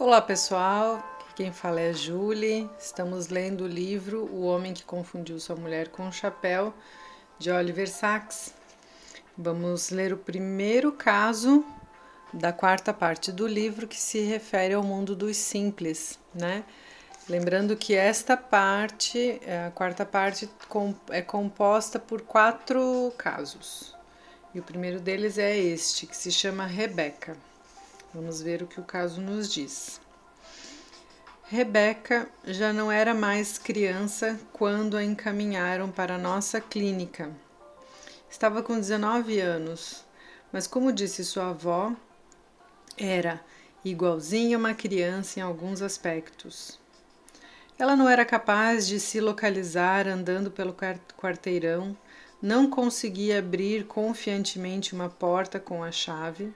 Olá pessoal, quem fala é a Julie. Estamos lendo o livro O Homem que Confundiu Sua Mulher com um Chapéu, de Oliver Sacks. Vamos ler o primeiro caso da quarta parte do livro que se refere ao mundo dos simples, né? Lembrando que esta parte, a quarta parte, é composta por quatro casos. E o primeiro deles é este, que se chama Rebeca. Vamos ver o que o caso nos diz. Rebeca já não era mais criança quando a encaminharam para a nossa clínica. Estava com 19 anos, mas, como disse sua avó, era igualzinha uma criança em alguns aspectos. Ela não era capaz de se localizar andando pelo quarteirão, não conseguia abrir confiantemente uma porta com a chave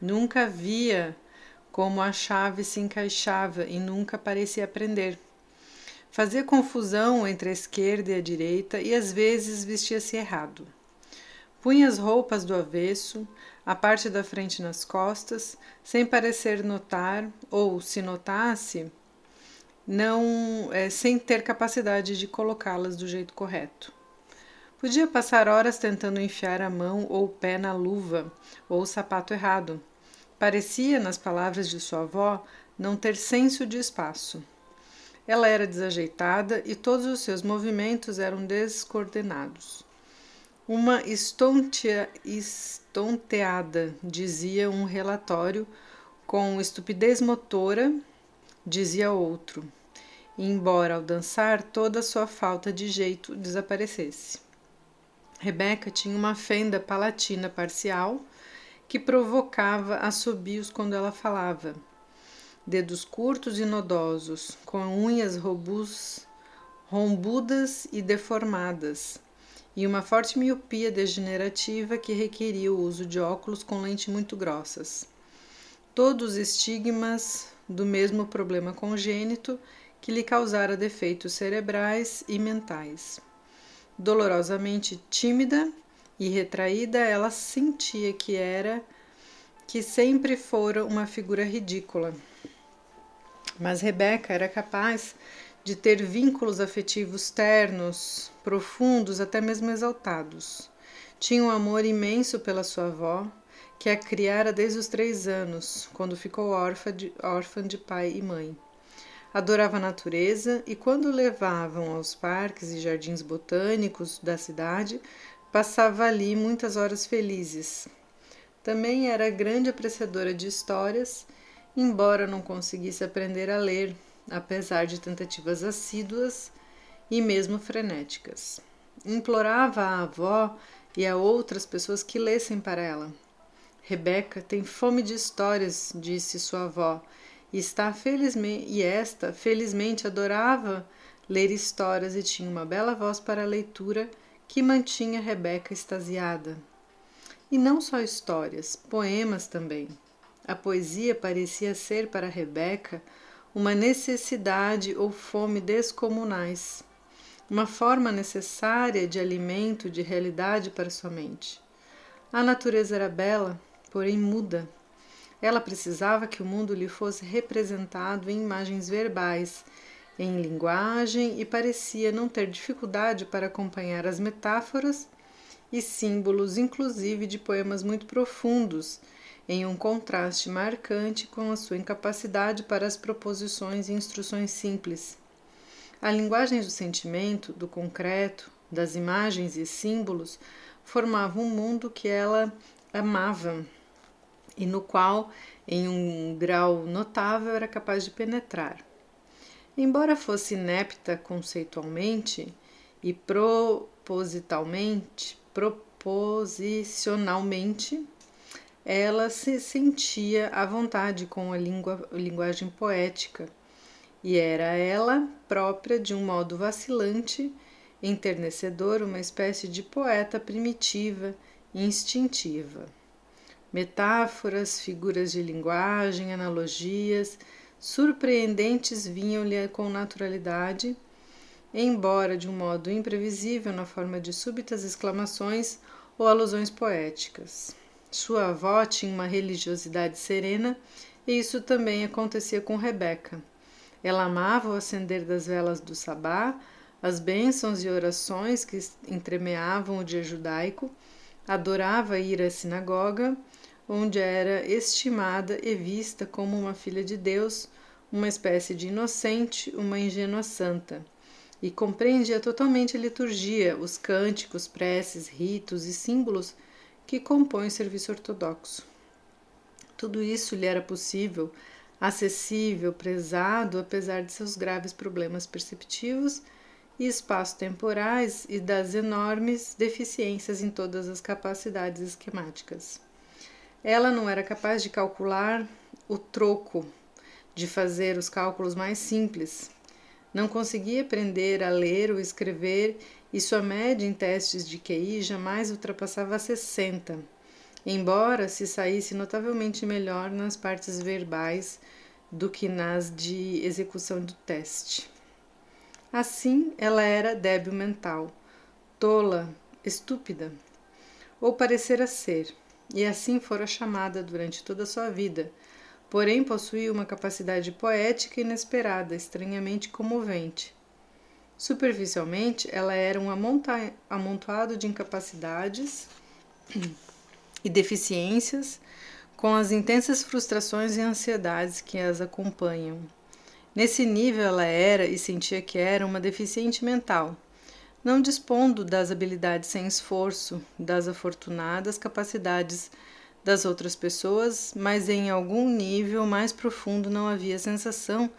Nunca via como a chave se encaixava e nunca parecia aprender. Fazia confusão entre a esquerda e a direita e às vezes vestia-se errado. Punha as roupas do avesso, a parte da frente nas costas, sem parecer notar, ou se notasse, não é, sem ter capacidade de colocá-las do jeito correto. Podia passar horas tentando enfiar a mão ou o pé na luva ou o sapato errado. Parecia, nas palavras de sua avó, não ter senso de espaço. Ela era desajeitada e todos os seus movimentos eram descoordenados. Uma estontea, estonteada, dizia um relatório, com estupidez motora, dizia outro, embora ao dançar toda sua falta de jeito desaparecesse. Rebeca tinha uma fenda palatina parcial que provocava assobios quando ela falava. Dedos curtos e nodosos, com unhas robus, rombudas e deformadas, e uma forte miopia degenerativa que requeria o uso de óculos com lente muito grossas. Todos estigmas do mesmo problema congênito que lhe causara defeitos cerebrais e mentais. Dolorosamente tímida e retraída, ela sentia que era que sempre fora uma figura ridícula. Mas Rebeca era capaz de ter vínculos afetivos ternos, profundos, até mesmo exaltados. Tinha um amor imenso pela sua avó, que a criara desde os três anos, quando ficou órfã de, órfã de pai e mãe. Adorava a natureza e, quando levavam aos parques e jardins botânicos da cidade, Passava ali muitas horas felizes. Também era grande apreciadora de histórias, embora não conseguisse aprender a ler, apesar de tentativas assíduas e mesmo frenéticas. Implorava à avó e a outras pessoas que lessem para ela. Rebeca tem fome de histórias, disse sua avó, e está felizmente e esta felizmente adorava ler histórias e tinha uma bela voz para a leitura que mantinha Rebeca extasiada. E não só histórias, poemas também. A poesia parecia ser para Rebeca uma necessidade ou fome descomunais, uma forma necessária de alimento, de realidade para sua mente. A natureza era bela, porém muda. Ela precisava que o mundo lhe fosse representado em imagens verbais em linguagem e parecia não ter dificuldade para acompanhar as metáforas e símbolos, inclusive de poemas muito profundos, em um contraste marcante com a sua incapacidade para as proposições e instruções simples. A linguagem do sentimento, do concreto, das imagens e símbolos formava um mundo que ela amava e no qual, em um grau notável, era capaz de penetrar. Embora fosse inepta conceitualmente e propositalmente, proposicionalmente, ela se sentia à vontade com a, linguagem poética e era ela própria, de um modo vacilante, enternecedor, uma espécie de poeta primitiva e instintiva. Metáforas, figuras de linguagem, analogias, surpreendentes vinham-lhe com naturalidade, embora de um modo imprevisível na forma de súbitas exclamações ou alusões poéticas. Sua avó tinha uma religiosidade serena E isso também acontecia com Rebeca. Ela amava o acender das velas do sabá, as bênçãos e orações que entremeavam o dia judaico, adorava ir à sinagoga, onde era estimada e vista como uma filha de Deus, uma espécie de inocente, uma ingênua santa, e compreendia totalmente a liturgia, os cânticos, preces, ritos e símbolos que compõem o serviço ortodoxo. Tudo isso lhe era possível, acessível, prezado, apesar de seus graves problemas perceptivos e espaço-temporais e das enormes deficiências em todas as capacidades esquemáticas. Ela não era capaz de calcular o troco, de fazer os cálculos mais simples. Não conseguia aprender a ler ou escrever e sua média em testes de QI jamais ultrapassava 60, embora se saísse notavelmente melhor nas partes verbais do que nas de execução do teste. Assim, ela era débil mental, tola, estúpida, ou parecera ser, e assim fora chamada durante toda a sua vida. Porém, possuía uma capacidade poética inesperada, estranhamente comovente. Superficialmente, ela era um amontoado de incapacidades e deficiências, com as intensas frustrações e ansiedades que as acompanham. Nesse nível, ela era e sentia que era uma deficiente mental, não dispondo das habilidades sem esforço, das afortunadas capacidades das outras pessoas, mas em algum nível mais profundo não havia sensação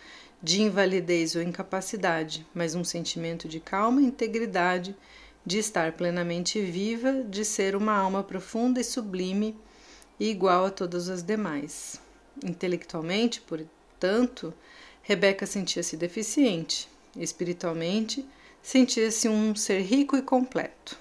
de invalidez ou incapacidade, mas um sentimento de calma integridade, de estar plenamente viva, de ser uma alma profunda e sublime e igual a todas as demais. Intelectualmente, portanto, Rebeca sentia-se deficiente. Espiritualmente, sentia-se um ser rico e completo.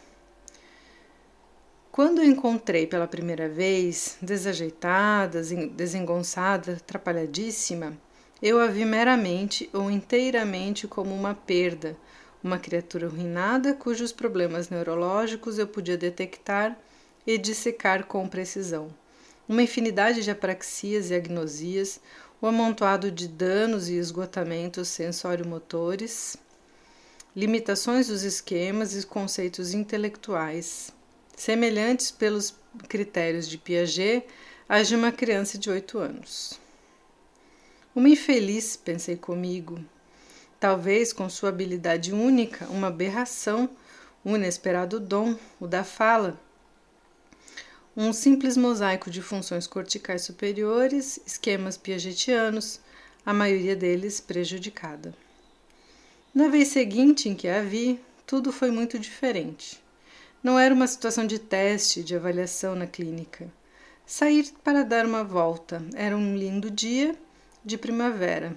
Quando a encontrei pela primeira vez, desajeitada, desengonçada, atrapalhadíssima, eu a vi meramente ou inteiramente como uma perda, uma criatura arruinada cujos problemas neurológicos eu podia detectar e dissecar com precisão. Uma infinidade de apraxias e agnosias, o amontoado de danos e esgotamentos sensório-motores, limitações dos esquemas e conceitos intelectuais, semelhantes pelos critérios de Piaget às de uma criança de oito anos. Uma infeliz, pensei comigo, talvez com sua habilidade única, uma aberração, um inesperado dom, o da fala, um simples mosaico de funções corticais superiores, esquemas piagetianos, a maioria deles prejudicada. Na vez seguinte em que a vi, tudo foi muito diferente. Não era uma situação de teste, de avaliação na clínica. Sair para dar uma volta. Era um lindo dia de primavera.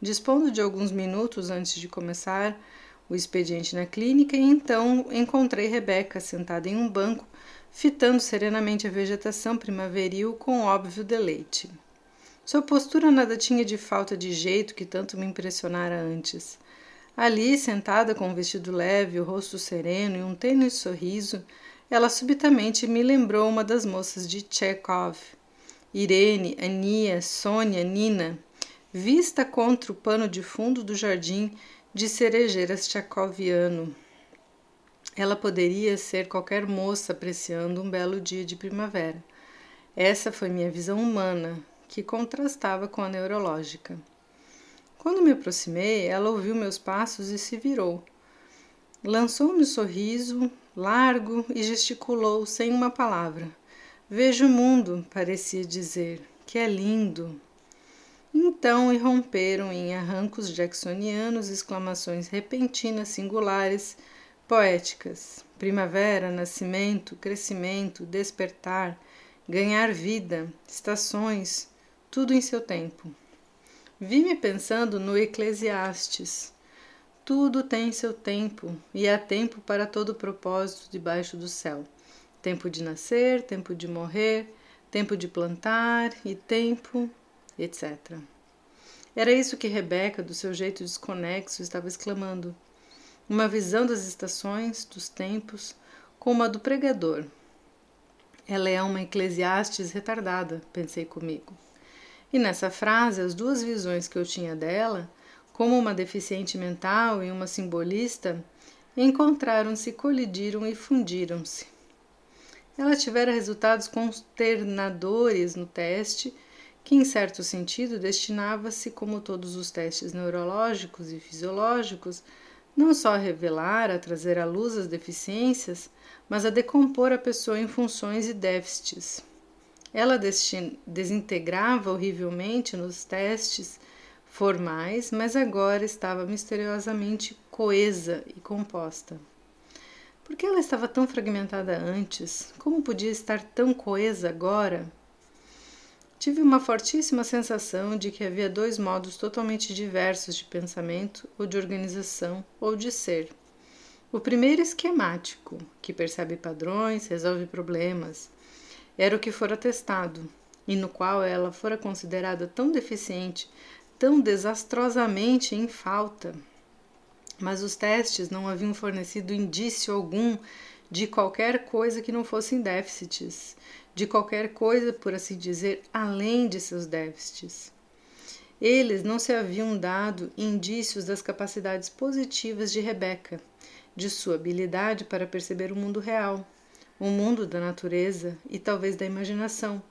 Dispondo de alguns minutos antes de começar o expediente na clínica, e então encontrei Rebeca sentada em um banco fitando serenamente a vegetação primaveril com óbvio deleite. Sua postura nada tinha de falta de jeito que tanto me impressionara antes. Ali, sentada com um vestido leve, o rosto sereno e um tênue sorriso, ela subitamente me lembrou uma das moças de Chekhov. Irene, Ania, Sônia, Nina, vista contra o pano de fundo do jardim de cerejeiras tchakoviano. Ela poderia ser qualquer moça apreciando um belo dia de primavera. Essa foi minha visão humana, que contrastava com a neurológica. Quando me aproximei, ela ouviu meus passos e se virou. Lançou-me um sorriso largo e gesticulou sem uma palavra. Vejo o mundo, parecia dizer, que é lindo. Então irromperam em arrancos jacksonianos exclamações repentinas, singulares, poéticas: primavera, nascimento, crescimento, despertar, ganhar vida, estações, tudo em seu tempo. Vi-me pensando no Eclesiastes. Tudo tem seu tempo, e há tempo para todo propósito debaixo do céu. Tempo de nascer, tempo de morrer, tempo de plantar e tempo, etc. Era isso que Rebeca, do seu jeito desconexo, estava exclamando uma visão das estações, dos tempos, como a do pregador. Ela é uma Eclesiastes retardada, pensei comigo. E nessa frase, as duas visões que eu tinha dela, como uma deficiente mental e uma simbolista, encontraram-se, colidiram e fundiram-se. Ela tivera resultados consternadores no teste, que, em certo sentido, destinava-se, como todos os testes neurológicos e fisiológicos, não só a revelar, a trazer à luz as deficiências, mas a decompor a pessoa em funções e déficits. Ela desintegrava horrivelmente nos testes formais, mas agora estava misteriosamente coesa e composta. Por que ela estava tão fragmentada antes? Como podia estar tão coesa agora? Tive uma fortíssima sensação de que havia dois modos totalmente diversos de pensamento, ou de organização, ou de ser. O primeiro esquemático, que percebe padrões, resolve problemas, era o que fora testado, e no qual ela fora considerada tão deficiente, tão desastrosamente em falta. Mas os testes não haviam fornecido indício algum de qualquer coisa que não fossem déficits, de qualquer coisa, por assim dizer, além de seus déficits. Eles não se haviam dado indícios das capacidades positivas de Rebeca, de sua habilidade para perceber o mundo real, o mundo da natureza e talvez da imaginação.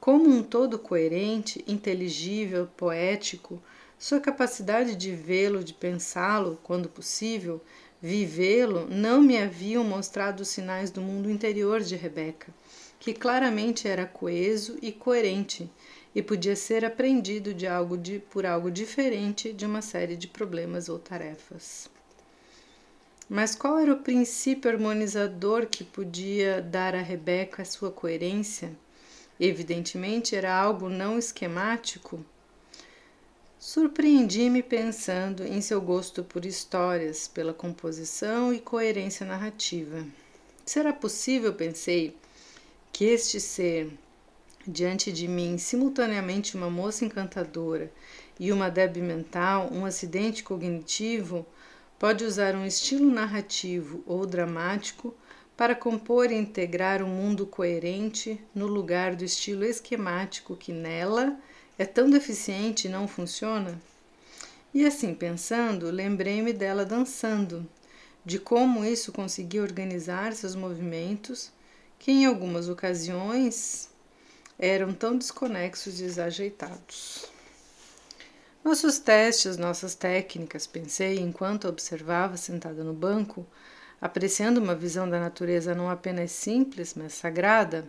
Como um todo coerente, inteligível, poético, sua capacidade de vê-lo, de pensá-lo, quando possível, vivê-lo, não me haviam mostrado os sinais do mundo interior de Rebeca, que claramente era coeso e coerente e podia ser aprendido de algo de, por algo diferente de uma série de problemas ou tarefas. Mas qual era o princípio harmonizador que podia dar a Rebeca a sua coerência? Evidentemente era algo não esquemático. Surpreendi-me pensando em seu gosto por histórias, pela composição e coerência narrativa. Será possível, pensei, que este ser, diante de mim, simultaneamente uma moça encantadora e uma débil mental, um acidente cognitivo, Pode usar um estilo narrativo ou dramático para compor e integrar um mundo coerente no lugar do estilo esquemático que nela é tão deficiente e não funciona? E assim pensando, lembrei-me dela dançando, de como isso conseguia organizar seus movimentos, que em algumas ocasiões eram tão desconexos e desajeitados. Nossos testes, nossas técnicas, pensei enquanto observava sentada no banco, apreciando uma visão da natureza não apenas simples, mas sagrada.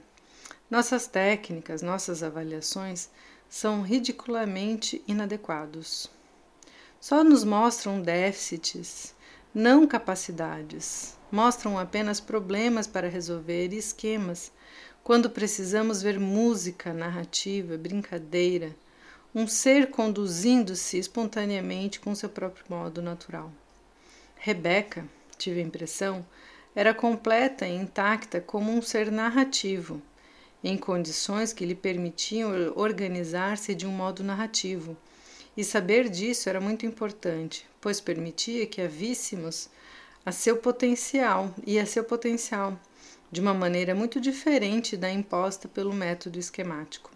Nossas técnicas, nossas avaliações são ridiculamente inadequados. Só nos mostram déficits, não capacidades. Mostram apenas problemas para resolver e esquemas, quando precisamos ver música, narrativa, brincadeira um ser conduzindo-se espontaneamente com seu próprio modo natural. Rebeca, tive a impressão, era completa e intacta como um ser narrativo, em condições que lhe permitiam organizar-se de um modo narrativo. E saber disso era muito importante, pois permitia que a víssemos a seu potencial e a seu potencial, de uma maneira muito diferente da imposta pelo método esquemático.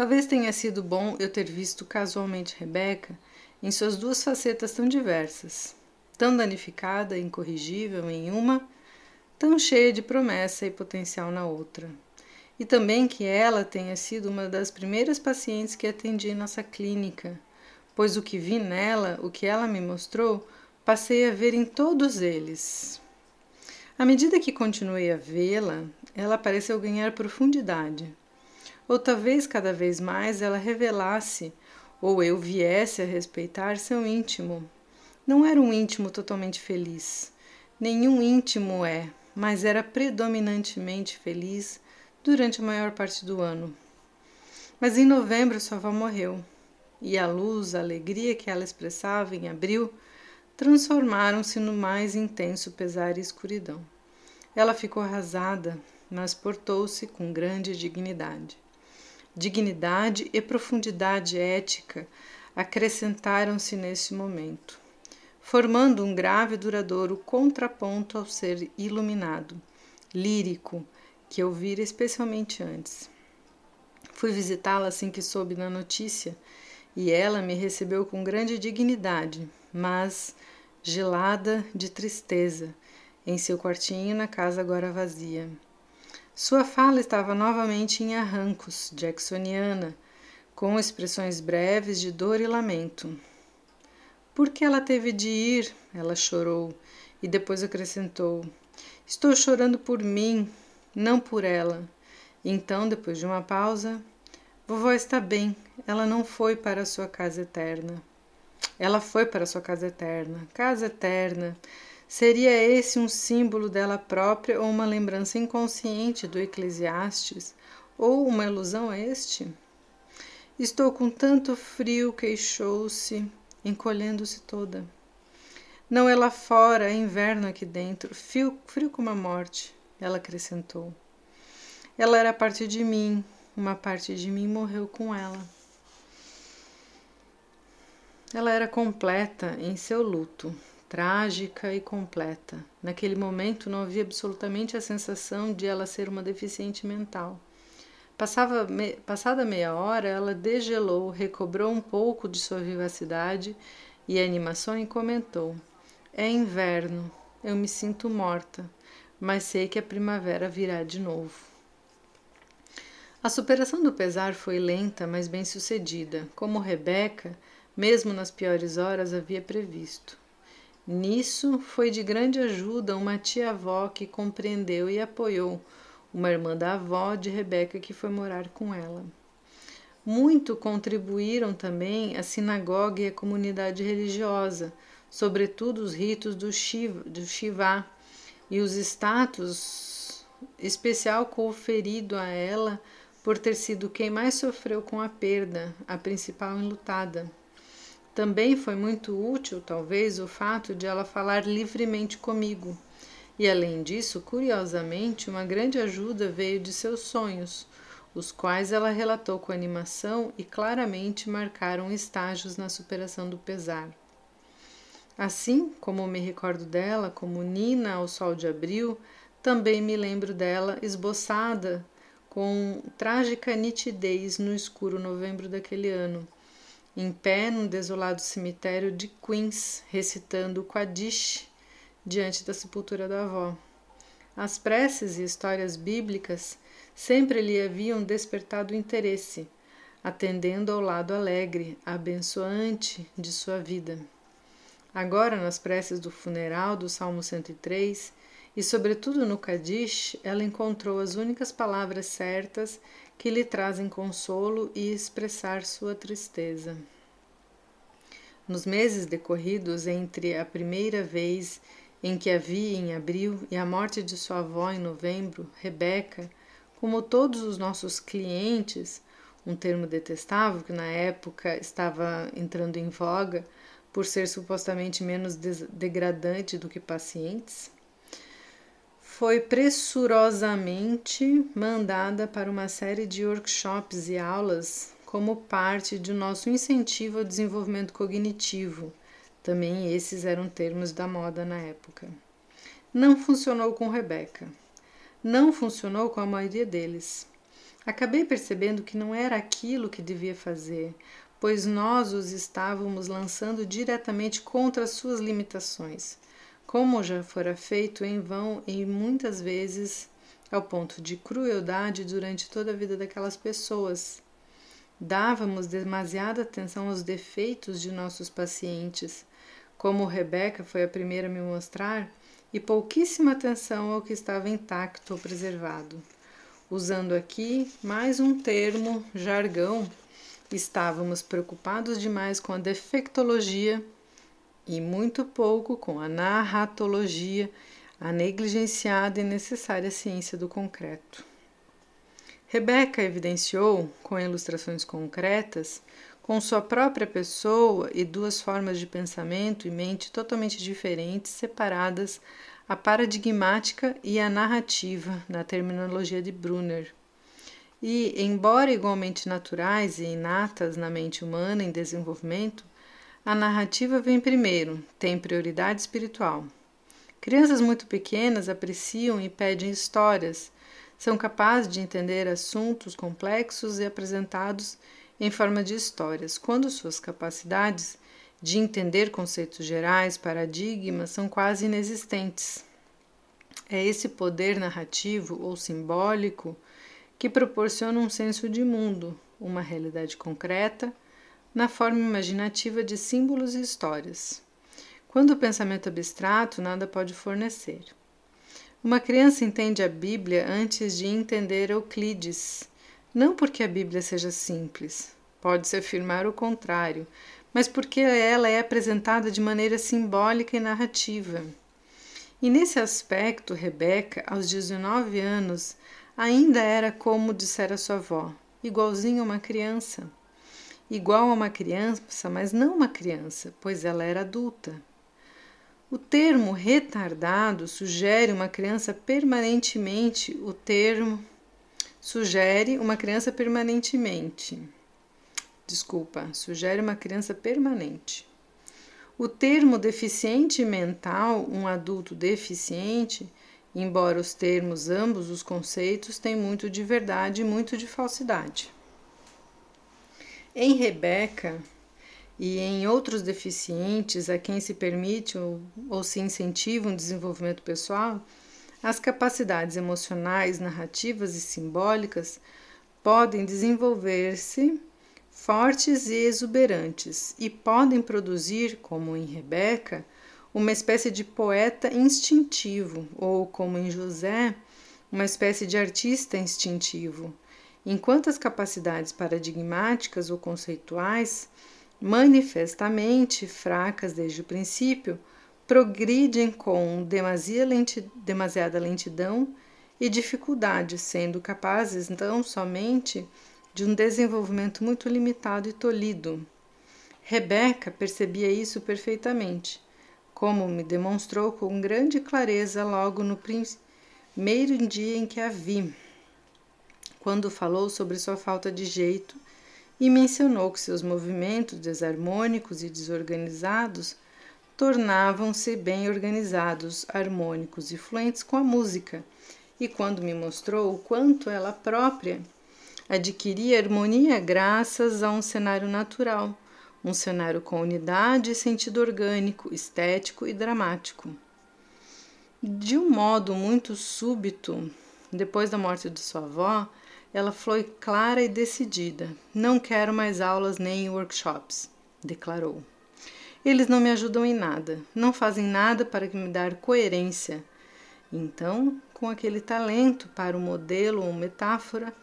Talvez tenha sido bom eu ter visto casualmente Rebeca em suas duas facetas tão diversas, tão danificada e incorrigível em uma, tão cheia de promessa e potencial na outra. E também que ela tenha sido uma das primeiras pacientes que atendi em nossa clínica, pois o que vi nela, o que ela me mostrou, passei a ver em todos eles. À medida que continuei a vê-la, ela pareceu ganhar profundidade ou talvez cada vez mais ela revelasse, ou eu viesse a respeitar seu íntimo. Não era um íntimo totalmente feliz. Nenhum íntimo é, mas era predominantemente feliz durante a maior parte do ano. Mas em novembro sua avó morreu, e a luz, a alegria que ela expressava em abril transformaram-se no mais intenso pesar e escuridão. Ela ficou arrasada, mas portou-se com grande dignidade dignidade e profundidade ética acrescentaram-se nesse momento, formando um grave e duradouro contraponto ao ser iluminado, lírico, que eu vira especialmente antes. Fui visitá-la assim que soube da notícia e ela me recebeu com grande dignidade, mas gelada de tristeza, em seu quartinho na casa agora vazia. Sua fala estava novamente em arrancos, jacksoniana, com expressões breves de dor e lamento. Por que ela teve de ir? Ela chorou e depois acrescentou: Estou chorando por mim, não por ela. Então, depois de uma pausa, Vovó está bem, ela não foi para a sua casa eterna. Ela foi para a sua casa eterna. Casa eterna. Seria esse um símbolo dela própria ou uma lembrança inconsciente do Eclesiastes? Ou uma ilusão este? Estou com tanto frio, queixou-se, encolhendo-se toda. Não é lá fora, é inverno aqui dentro, frio, frio como a morte, ela acrescentou. Ela era parte de mim, uma parte de mim morreu com ela. Ela era completa em seu luto, trágica e completa. Naquele momento não havia absolutamente a sensação de ela ser uma deficiente mental. Passava, me, passada meia hora, ela degelou, recobrou um pouco de sua vivacidade e animação e comentou: É inverno, eu me sinto morta, mas sei que a primavera virá de novo. A superação do pesar foi lenta, mas bem sucedida, como Rebeca, mesmo nas piores horas, havia previsto. Nisso foi de grande ajuda uma tia-avó que compreendeu e apoiou uma irmã da avó de Rebeca que foi morar com ela. Muito contribuíram também a sinagoga e a comunidade religiosa, sobretudo os ritos do Shiva, do Shiva e os status especial conferido a ela por ter sido quem mais sofreu com a perda, a principal enlutada. Também foi muito útil, talvez, o fato de ela falar livremente comigo. E além disso, curiosamente, uma grande ajuda veio de seus sonhos, os quais ela relatou com animação e claramente marcaram estágios na superação do pesar. Assim como me recordo dela como Nina ao sol de abril, também me lembro dela esboçada com trágica nitidez no escuro novembro daquele ano, em pé num desolado cemitério de Queens, recitando o Quadish diante da sepultura da avó. As preces e histórias bíblicas sempre lhe haviam despertado interesse, atendendo ao lado alegre, abençoante de sua vida. Agora, nas preces do funeral do Salmo 103, e, sobretudo no Kadish, ela encontrou as únicas palavras certas que lhe trazem consolo e expressar sua tristeza. Nos meses decorridos entre a primeira vez em que a vi em abril e a morte de sua avó em novembro, Rebeca, como todos os nossos clientes, um termo detestável que na época estava entrando em voga por ser supostamente menos degradante do que pacientes, foi pressurosamente mandada para uma série de workshops e aulas como parte do nosso incentivo ao desenvolvimento cognitivo. Também esses eram termos da moda na época. Não funcionou com Rebeca. Não funcionou com a maioria deles. Acabei percebendo que não era aquilo que devia fazer, pois nós os estávamos lançando diretamente contra as suas limitações como já fora feito em vão e muitas vezes ao ponto de crueldade durante toda a vida daquelas pessoas. Dávamos demasiada atenção aos defeitos de nossos pacientes, como Rebeca foi a primeira a me mostrar, e pouquíssima atenção ao que estava intacto ou preservado. Usando aqui mais um termo, jargão, estávamos preocupados demais com a defectologia e muito pouco com a narratologia, a negligenciada e necessária ciência do concreto. Rebeca evidenciou, com ilustrações concretas, com sua própria pessoa e duas formas de pensamento e mente totalmente diferentes, separadas, a paradigmática e a narrativa, na terminologia de Brunner. E, embora igualmente naturais e inatas na mente humana em desenvolvimento, a narrativa vem primeiro, tem prioridade espiritual. Crianças muito pequenas apreciam e pedem histórias, são capazes de entender assuntos complexos e apresentados em forma de histórias, quando suas capacidades de entender conceitos gerais, paradigmas, são quase inexistentes. É esse poder narrativo ou simbólico que proporciona um senso de mundo, uma realidade concreta, na forma imaginativa de símbolos e histórias. Quando o pensamento abstrato nada pode fornecer. Uma criança entende a Bíblia antes de entender Euclides, não porque a Bíblia seja simples, pode-se afirmar o contrário, mas porque ela é apresentada de maneira simbólica e narrativa. E nesse aspecto, Rebeca, aos 19 anos, ainda era como dissera sua avó, igualzinho a uma criança. Igual a uma criança, mas não uma criança, pois ela era adulta. O termo retardado sugere uma criança permanentemente. O termo sugere uma criança permanentemente. Desculpa, sugere uma criança permanente. O termo deficiente mental, um adulto deficiente, embora os termos, ambos os conceitos, têm muito de verdade e muito de falsidade. Em Rebeca, e em outros deficientes a quem se permite ou, ou se incentiva um desenvolvimento pessoal, as capacidades emocionais, narrativas e simbólicas podem desenvolver-se fortes e exuberantes e podem produzir, como em Rebeca, uma espécie de poeta instintivo, ou como em José, uma espécie de artista instintivo, enquanto as capacidades paradigmáticas ou conceituais manifestamente fracas desde o princípio, progridem com demasiada lentidão e dificuldade, sendo capazes não somente de um desenvolvimento muito limitado e tolhido. Rebeca percebia isso perfeitamente, como me demonstrou com grande clareza logo no primeiro dia em que a vi, quando falou sobre sua falta de jeito e mencionou que seus movimentos desarmônicos e desorganizados tornavam-se bem organizados, harmônicos e fluentes com a música, e quando me mostrou o quanto ela própria adquiria harmonia graças a um cenário natural, um cenário com unidade e sentido orgânico, estético e dramático. De um modo muito súbito, depois da morte de sua avó, ela foi clara e decidida. Não quero mais aulas nem workshops, declarou. Eles não me ajudam em nada, não fazem nada para me dar coerência. Então, com aquele talento para o modelo ou metáfora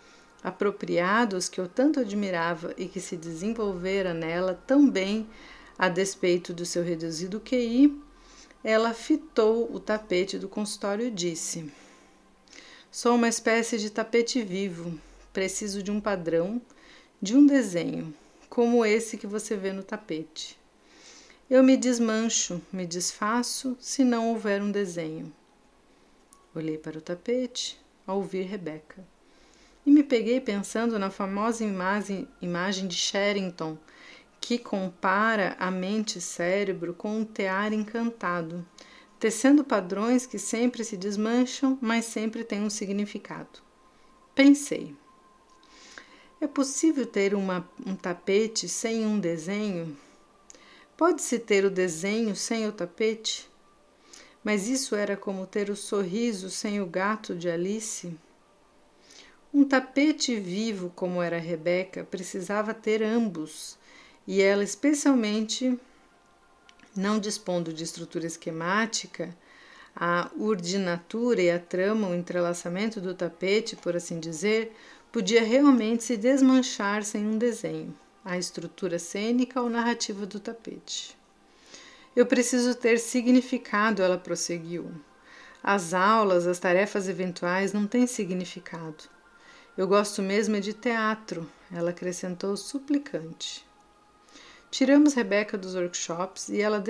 apropriados que eu tanto admirava e que se desenvolvera nela tão bem a despeito do seu reduzido QI, ela fitou o tapete do consultório e disse: Sou uma espécie de tapete vivo. Preciso de um padrão, de um desenho, como esse que você vê no tapete. Eu me desmancho, me desfaço se não houver um desenho. Olhei para o tapete ao ouvir Rebeca e me peguei pensando na famosa imagem, imagem de Sherrington, que compara a mente e cérebro com um tear encantado tecendo padrões que sempre se desmancham, mas sempre têm um significado. Pensei. É possível ter uma, um tapete sem um desenho? Pode-se ter o desenho sem o tapete? Mas isso era como ter o sorriso sem o gato de Alice? Um tapete vivo, como era Rebeca, precisava ter ambos, e ela especialmente não dispondo de estrutura esquemática, a urdinatura e a trama, o entrelaçamento do tapete, por assim dizer, podia realmente se desmanchar sem um desenho, a estrutura cênica ou narrativa do tapete. Eu preciso ter significado, ela prosseguiu. As aulas, as tarefas eventuais não têm significado. Eu gosto mesmo é de teatro, ela acrescentou suplicante. Tiramos Rebeca dos workshops e ela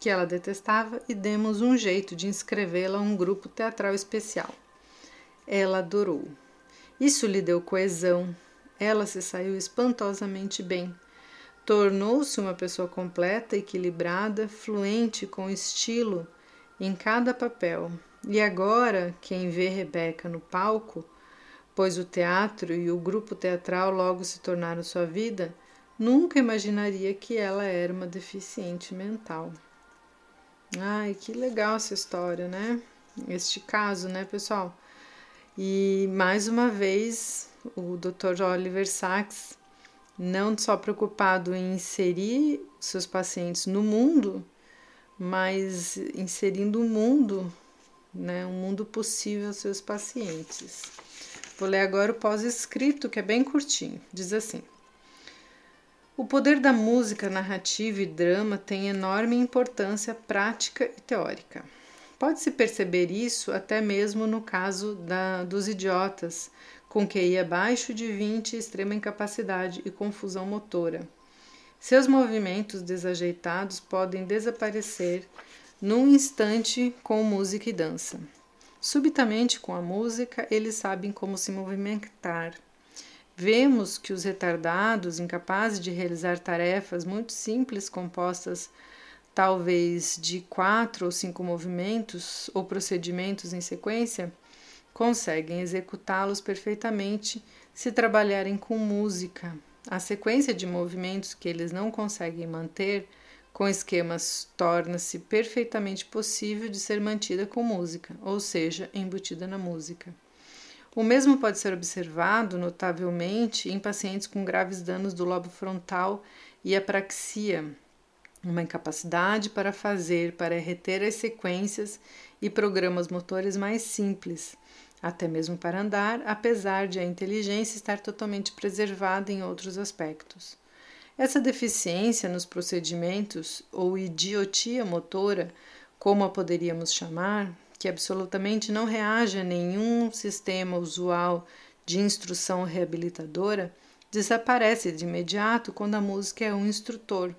que ela detestava e demos um jeito de inscrevê-la a um grupo teatral especial. Ela adorou. Isso lhe deu coesão. Ela se saiu espantosamente bem. Tornou-se uma pessoa completa, equilibrada, fluente, com estilo em cada papel. E agora, quem vê Rebeca no palco, pois o teatro e o grupo teatral logo se tornaram sua vida, nunca imaginaria que ela era uma deficiente mental. Ai, que legal essa história, né? Este caso, né, pessoal? E mais uma vez, o Dr. Oliver Sacks, não só preocupado em inserir seus pacientes no mundo, mas inserindo o um mundo, né, um mundo possível aos seus pacientes. Vou ler agora o pós-escrito, que é bem curtinho. Diz assim: O poder da música narrativa e drama tem enorme importância prática e teórica. Pode-se perceber isso até mesmo no caso da, dos idiotas, com QI abaixo de 20, extrema incapacidade e confusão motora. Seus movimentos desajeitados podem desaparecer num instante com música e dança. Subitamente, com a música, eles sabem como se movimentar. Vemos que os retardados, incapazes de realizar tarefas muito simples compostas talvez de quatro ou cinco movimentos ou procedimentos em sequência, conseguem executá-los perfeitamente se trabalharem com música. A sequência de movimentos que eles não conseguem manter com esquemas torna-se perfeitamente possível de ser mantida com música, ou seja, embutida na música. O mesmo pode ser observado notavelmente em pacientes com graves danos do lobo frontal e apraxia, uma incapacidade para fazer, para reter as sequências e programas motores mais simples, até mesmo para andar, apesar de a inteligência estar totalmente preservada em outros aspectos. Essa deficiência nos procedimentos, ou idiotia motora, como a poderíamos chamar, que absolutamente não reage a nenhum sistema usual de instrução reabilitadora, desaparece de imediato quando a música é um instrutor.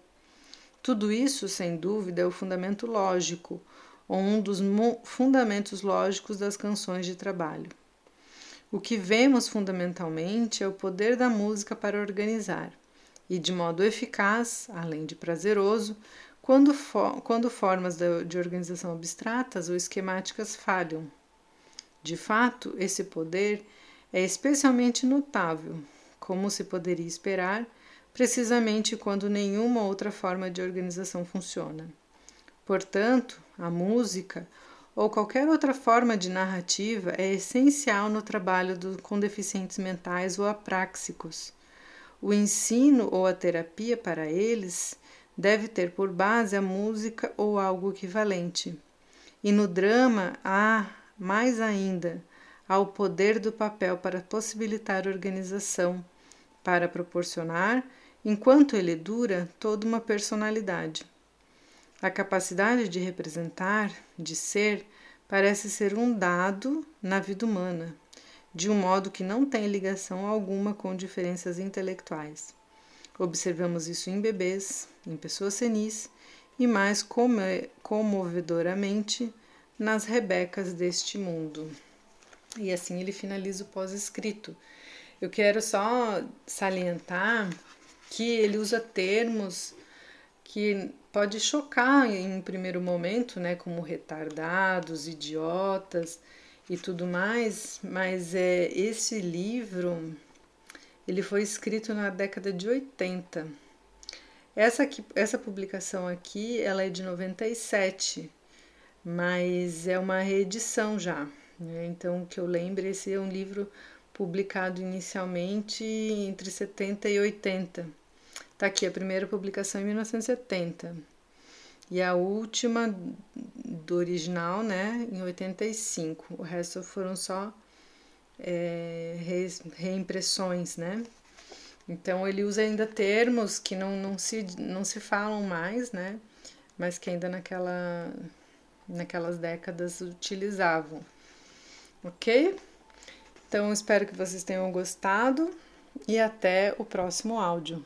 Tudo isso, sem dúvida, é o fundamento lógico, ou um dos fundamentos lógicos das canções de trabalho. O que vemos fundamentalmente é o poder da música para organizar, e de modo eficaz, além de prazeroso, quando, quando formas de organização abstratas ou esquemáticas falham. De fato, esse poder é especialmente notável, como se poderia esperar precisamente quando nenhuma outra forma de organização funciona. Portanto, a música ou qualquer outra forma de narrativa é essencial no trabalho do, com deficientes mentais ou apráxicos. O ensino ou a terapia para eles deve ter por base a música ou algo equivalente. E no drama há, mais ainda, ao poder do papel para possibilitar organização, para proporcionar enquanto ele dura, toda uma personalidade. A capacidade de representar, de ser, parece ser um dado na vida humana, de um modo que não tem ligação alguma com diferenças intelectuais. Observamos isso em bebês, em pessoas senis e mais comovedoramente nas rebecas deste mundo. E assim ele finaliza o pós-escrito. Eu quero só salientar que ele usa termos que pode chocar em um primeiro momento, né, como retardados, idiotas e tudo mais, mas é esse livro ele foi escrito na década de 80. Essa, aqui, essa publicação aqui ela é de 97, mas é uma reedição já. Né? Então, que eu lembre, esse é um livro publicado inicialmente entre 70 e 80 Tá aqui a primeira publicação em 1970 e a última do original, né, em 85. O resto foram só é, re, reimpressões, né? Então ele usa ainda termos que não, não, se, não se falam mais, né? Mas que ainda naquela, naquelas décadas utilizavam. Ok? Então espero que vocês tenham gostado e até o próximo áudio.